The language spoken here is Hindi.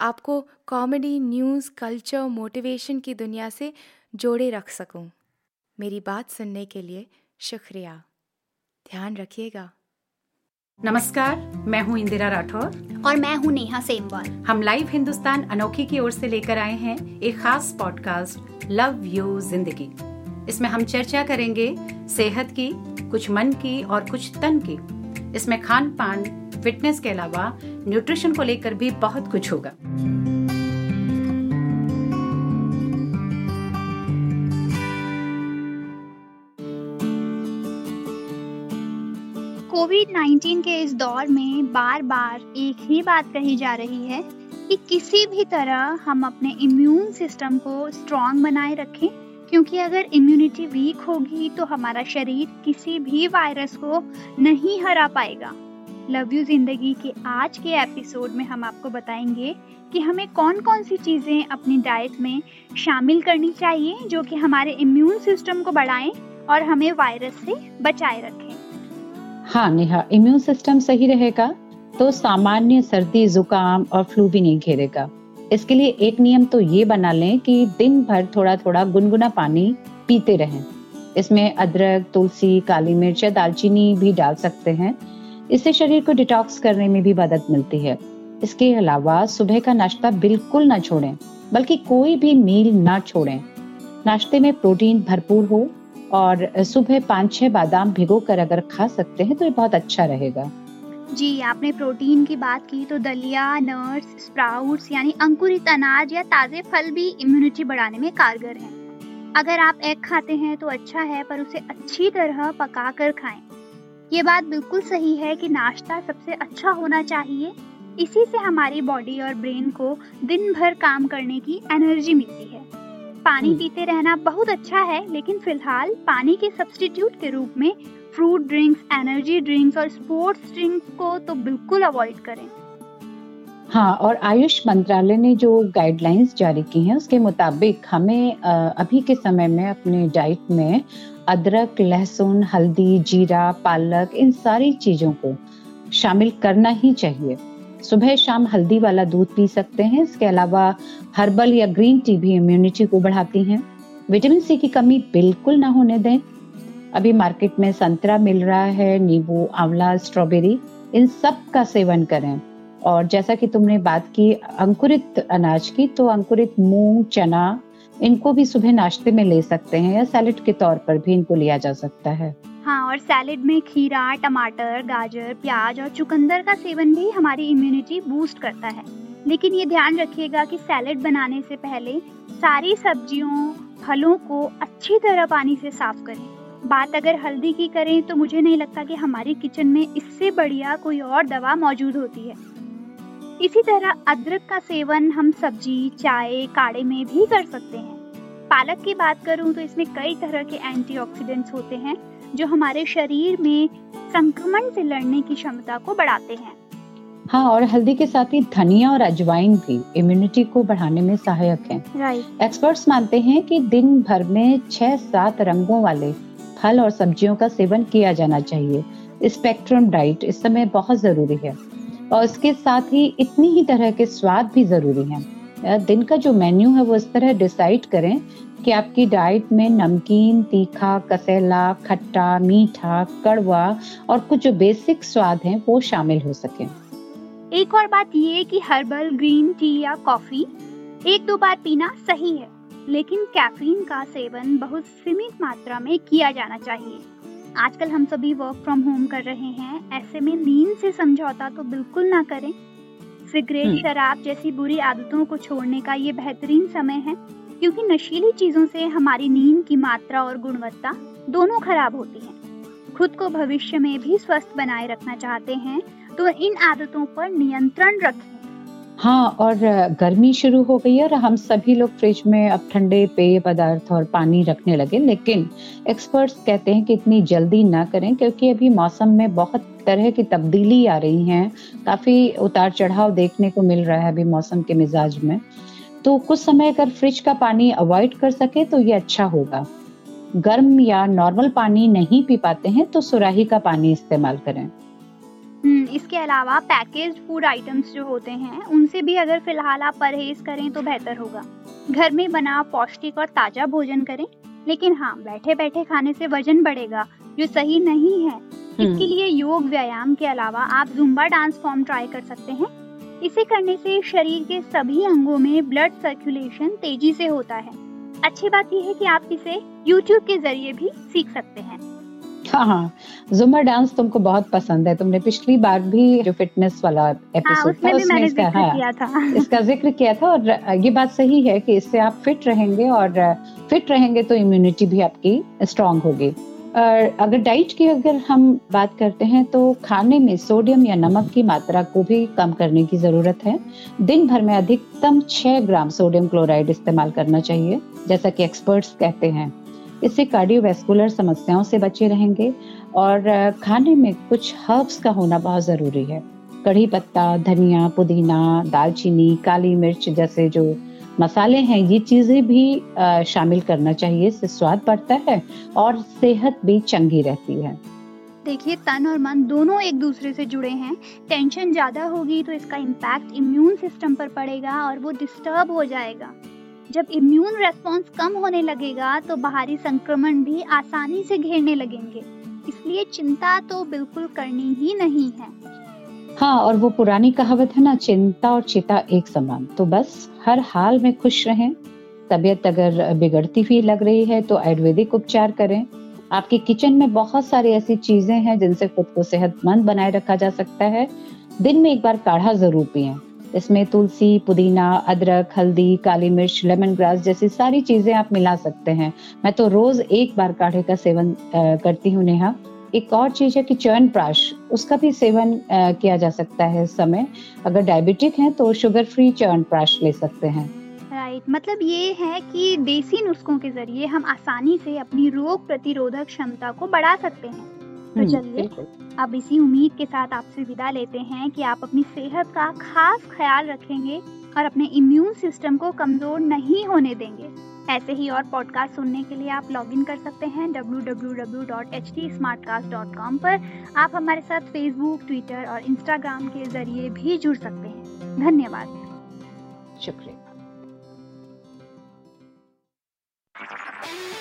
आपको कॉमेडी न्यूज़ कल्चर मोटिवेशन की दुनिया से जोड़े रख सकूँ। मेरी बात सुनने के लिए शुक्रिया। ध्यान रखिएगा। नमस्कार मैं हूँ इंदिरा राठौर। और मैं हूँ नेहा सेमवाल। हम लाइव हिंदुस्तान अनोखी की ओर से लेकर आए हैं एक खास पॉडकास्ट लव यू ज़िंदगी इसमें हम चर्चा करेंगे सेहत की कुछ मन की और कुछ तन की। इसमें खान पान फिटनेस के अलावा न्यूट्रिशन को लेकर भी बहुत कुछ होगा। कोविड 19 के इस दौर में बार बार एक ही बात कही जा रही है कि किसी भी तरह हम अपने इम्यून सिस्टम को स्ट्रॉन्ग बनाए रखें, क्योंकि अगर इम्यूनिटी वीक होगी तो हमारा शरीर किसी भी वायरस को नहीं हरा पाएगा। लव यू ज़िंदगी के आज के एपिसोड में हम आपको बताएँगे कि हमें कौन कौन सी चीज़ें अपनी डाइट में शामिल करनी चाहिए जो कि हमारे इम्यून सिस्टम को बढ़ाएँ और हमें वायरस से बचाए रखें। हाँ नेहा इम्यून सिस्टम सही रहेगा तो सामान्य सर्दी, जुकाम और फ्लू भी नहीं घेरेगा। इसके लिए एक नियम तो ये बना लें कि दिन भर थोड़ा थोड़ा गुनगुना पानी पीते रहें। इसमें अदरक, तुलसी, काली मिर्च या दालचीनी भी डाल सकते हैं। इससे शरीर को डिटॉक्स करने में भी मदद मिलती है। इसके अलावा सुबह का नाश्ता बिल्कुल ना छोड़ें, बल्कि कोई भी मील ना छोड़ें। नाश्ते में प्रोटीन भरपूर हो और सुबह पाँच छह बादाम भिगो कर अगर खा सकते हैं तो ये बहुत अच्छा रहेगा। जी, आपने प्रोटीन की बात की तो दलिया, नट्स, स्प्राउट्स यानी अंकुरित अनाज या ताज़े फल भी इम्यूनिटी बढ़ाने में कारगर हैं। अगर आप एग खाते हैं तो अच्छा है, पर उसे अच्छी तरह पका कर खाएँ। ये बात बिल्कुल सही है कि नाश्ता सबसे अच्छा होना चाहिए। इसी से हमारी बॉडी और ब्रेन को दिन भर काम करने की एनर्जी मिलती है। पानी हम्म। पीते रहना बहुत अच्छा है लेकिन फ़िलहाल पानी के सब्सटीट्यूट के रूप में फ्रूट ड्रिंक्स एनर्जी ड्रिंक्स और स्पोर्ट्स ड्रिंक्स को तो बिल्कुल अवॉइड करें। हाँ और आयुष मंत्रालय ने जो गाइडलाइंस जारी की हैं, उसके मुताबिक हमें अभी के समय में अपने डाइट में अदरक, लहसुन, हल्दी, जीरा, पालक, इन सारी चीज़ों को शामिल करना ही चाहिए। सुबह शाम हल्दी वाला दूध पी सकते हैं, इसके अलावा हर्बल या ग्रीन टी भी इम्यूनिटी को बढ़ाती हैं। विटामिन सी की कमी बिल्कुल ना होने दें। अभी मार्केट में संतरा मिल रहा है, नींबू, आंवला स्ट्रॉबेरी इन सब का सेवन करें। और जैसा कि तुमने बात की, अंकुरित अनाज की तो अंकुरित मूंग, चना, इनको भी सुबह नाश्ते में ले सकते हैं या सैलेड के तौर पर भी इनको लिया जा सकता है। हाँ और सैलेड में खीरा, टमाटर, गाजर, प्याज और चुकंदर का सेवन भी हमारी इम्यूनिटी बूस्ट करता है। लेकिन ये ध्यान रखिएगा कि सैलेड बनाने से पहले सारी सब्जियों, फलों को अच्छी तरह पानी से साफ़ करें। बात अगर हल्दी की करें तो मुझे नहीं लगता कि हमारी किचन में इससे बढ़िया कोई और दवा मौजूद होती है। इसी तरह अदरक का सेवन हम सब्ज़ी चाय काढ़े में भी कर सकते हैं। पालक की बात करूँ तो इसमें कई तरह के एंटीऑक्सीडेंट्स होते हैं जो हमारे शरीर में संक्रमण से लड़ने की क्षमता को बढ़ाते हैं। हाँ और हल्दी के साथ ही धनिया और अजवाइन भी इम्यूनिटी को बढ़ाने में सहायक हैं। राइट एक्सपर्ट्स मानते हैं कि दिन भर में छह सात रंगों वाले फल और सब्जियों का सेवन किया जाना चाहिए। स्पेक्ट्रम डाइट इस समय बहुत ज़रूरी है। और इसके साथ ही इतनी ही तरह के स्वाद भी ज़रूरी हैं। दिन का जो मेन्यू है वो इस तरह डिसाइड करें कि आपकी डाइट में नमकीन, तीखा, कसेला, खट्टा, मीठा, कड़वा और कुछ जो बेसिक स्वाद हैं वो शामिल हो सके। एक और बात ये कि हर्बल ग्रीन टी या कॉफ़ी एक दो बार पीना सही है, लेकिन कैफीन का सेवन बहुत सीमित मात्रा में किया जाना चाहिए। आजकल हम सभी वर्क फ्रॉम होम कर रहे हैं। ऐसे में नींद से समझौता तो बिल्कुल ना करें। Cigarette hmm. शराब जैसी बुरी आदतों को छोड़ने का ये बेहतरीन समय है क्योंकि नशीली चीज़ों से हमारी नींद की मात्रा और गुणवत्ता दोनों खराब होती हैं। खुद को भविष्य में भी स्वस्थ बनाए रखना चाहते हैं तो इन आदतों पर नियंत्रण रखें। हाँ और गर्मी शुरू हो गई है और हम सभी लोग फ्रिज में अब ठंडे पेय पदार्थ और पानी रखने लगे, लेकिन एक्सपर्ट्स कहते हैं कि इतनी जल्दी ना करें क्योंकि अभी मौसम में बहुत तरह की तब्दीली आ रही है। काफ़ी उतार चढ़ाव देखने को मिल रहा है अभी मौसम के मिजाज में। तो कुछ समय अगर फ्रिज का पानी अवॉइड कर सके तो ये अच्छा होगा। गर्म या नॉर्मल पानी नहीं पी पाते हैं तो सुराही का पानी इस्तेमाल करें। इसके अलावा पैकेज फ़ूड आइटम्स जो होते हैं उनसे भी अगर फ़िलहाल आप परहेज करें तो बेहतर होगा। घर में बना पौष्टिक और ताज़ा भोजन करें लेकिन हाँ बैठे बैठे खाने से वज़न बढ़ेगा जो सही नहीं है। इसके लिए योग व्यायाम के अलावा आप जुम्बा डांस फॉर्म ट्राई कर सकते हैं। इसे करने से शरीर के सभी अंगों में ब्लड सर्कुलेशन तेज़ी से होता है। अच्छी बात यह है कि आप इसे YouTube के ज़रिए भी सीख सकते हैं। हाँ हाँ। जुम्बा डांस तुमको बहुत पसंद है। तुमने पिछली बार भी जो फिटनेस वाला हाँ एपिसोड था उसमें इसका ज़िक्र हाँ किया था। इसका ज़िक्र किया था और ये बात सही है कि इससे आप फिट रहेंगे और फिट रहेंगे तो इम्यूनिटी भी आपकी स्ट्रांग होगी। और अगर डाइट की अगर हम बात करते हैं तो खाने में सोडियम या नमक की मात्रा को भी कम करने की ज़रूरत है। दिन भर में अधिकतम 6 ग्राम सोडियम क्लोराइड इस्तेमाल करना चाहिए जैसा कि एक्सपर्ट्स कहते हैं। इससे कार्डियोवैस्कुलर समस्याओं से बचे रहेंगे और खाने में कुछ हर्ब्स का होना बहुत ज़रूरी है। कढ़ी पत्ता, धनिया, पुदीना, दालचीनी, काली मिर्च जैसे जो मसाले हैं, ये चीज़ें भी शामिल करना चाहिए, इससे स्वाद बढ़ता है और सेहत भी चंगी रहती है। देखिए, तन और मन दोनों एक दूसरे से जुड़े हैं। टेंशन ज़्यादा होगी तो इसका इम्पैक्ट इम्यून सिस्टम पर पड़ेगा और वो डिस्टर्ब हो जाएगा। जब इम्यून रेस्पॉन्स कम होने लगेगा तो बाहरी संक्रमण भी आसानी से घेरने लगेंगे। इसलिए चिंता तो बिल्कुल करनी ही नहीं है। हाँ और वो पुरानी कहावत है ना, चिंता और चिता एक समान। तो बस, हर हाल में खुश रहें। तबीयत अगर बिगड़ती हुई लग रही है तो आयुर्वेदिक उपचार करें। आपके किचन में बहुत सारी ऐसी चीज़ें हैं, जिनसे खुद को सेहतमंद बनाए रखा जा सकता है। दिन में एक बार काढ़ा ज़रूर पिएँ। इसमें तुलसी, पुदीना, अदरक, हल्दी, काली मिर्च लेमन ग्रास जैसी सारी चीज़ें आप मिला सकते हैं। मैं तो रोज एक बार काढ़े का सेवन करती हूँ नेहा। एक और चीज़ है कि प्राश उसका भी सेवन किया जा सकता है समय। अगर डायबिटिक है तो शुगर फ्री च्यवनप्राश ले सकते हैं। राइट मतलब ये है कि देसी नुस्खों के ज़रिए हम आसानी से अपनी रोग प्रतिरोधक क्षमता को बढ़ा सकते हैं। तो हम्म, चलिए अब इसी उम्मीद के साथ आपसे विदा लेते हैं कि आप अपनी सेहत का खास ख्याल रखेंगे और अपने इम्यून सिस्टम को कमज़ोर नहीं होने देंगे। ऐसे ही और पॉडकास्ट सुनने के लिए आप लॉगिन कर सकते हैं www.htsmartcast.com पर। आप हमारे साथ फेसबुक ट्विटर और इंस्टाग्राम के ज़रिए भी जुड़ सकते हैं। धन्यवाद। शुक्रिया।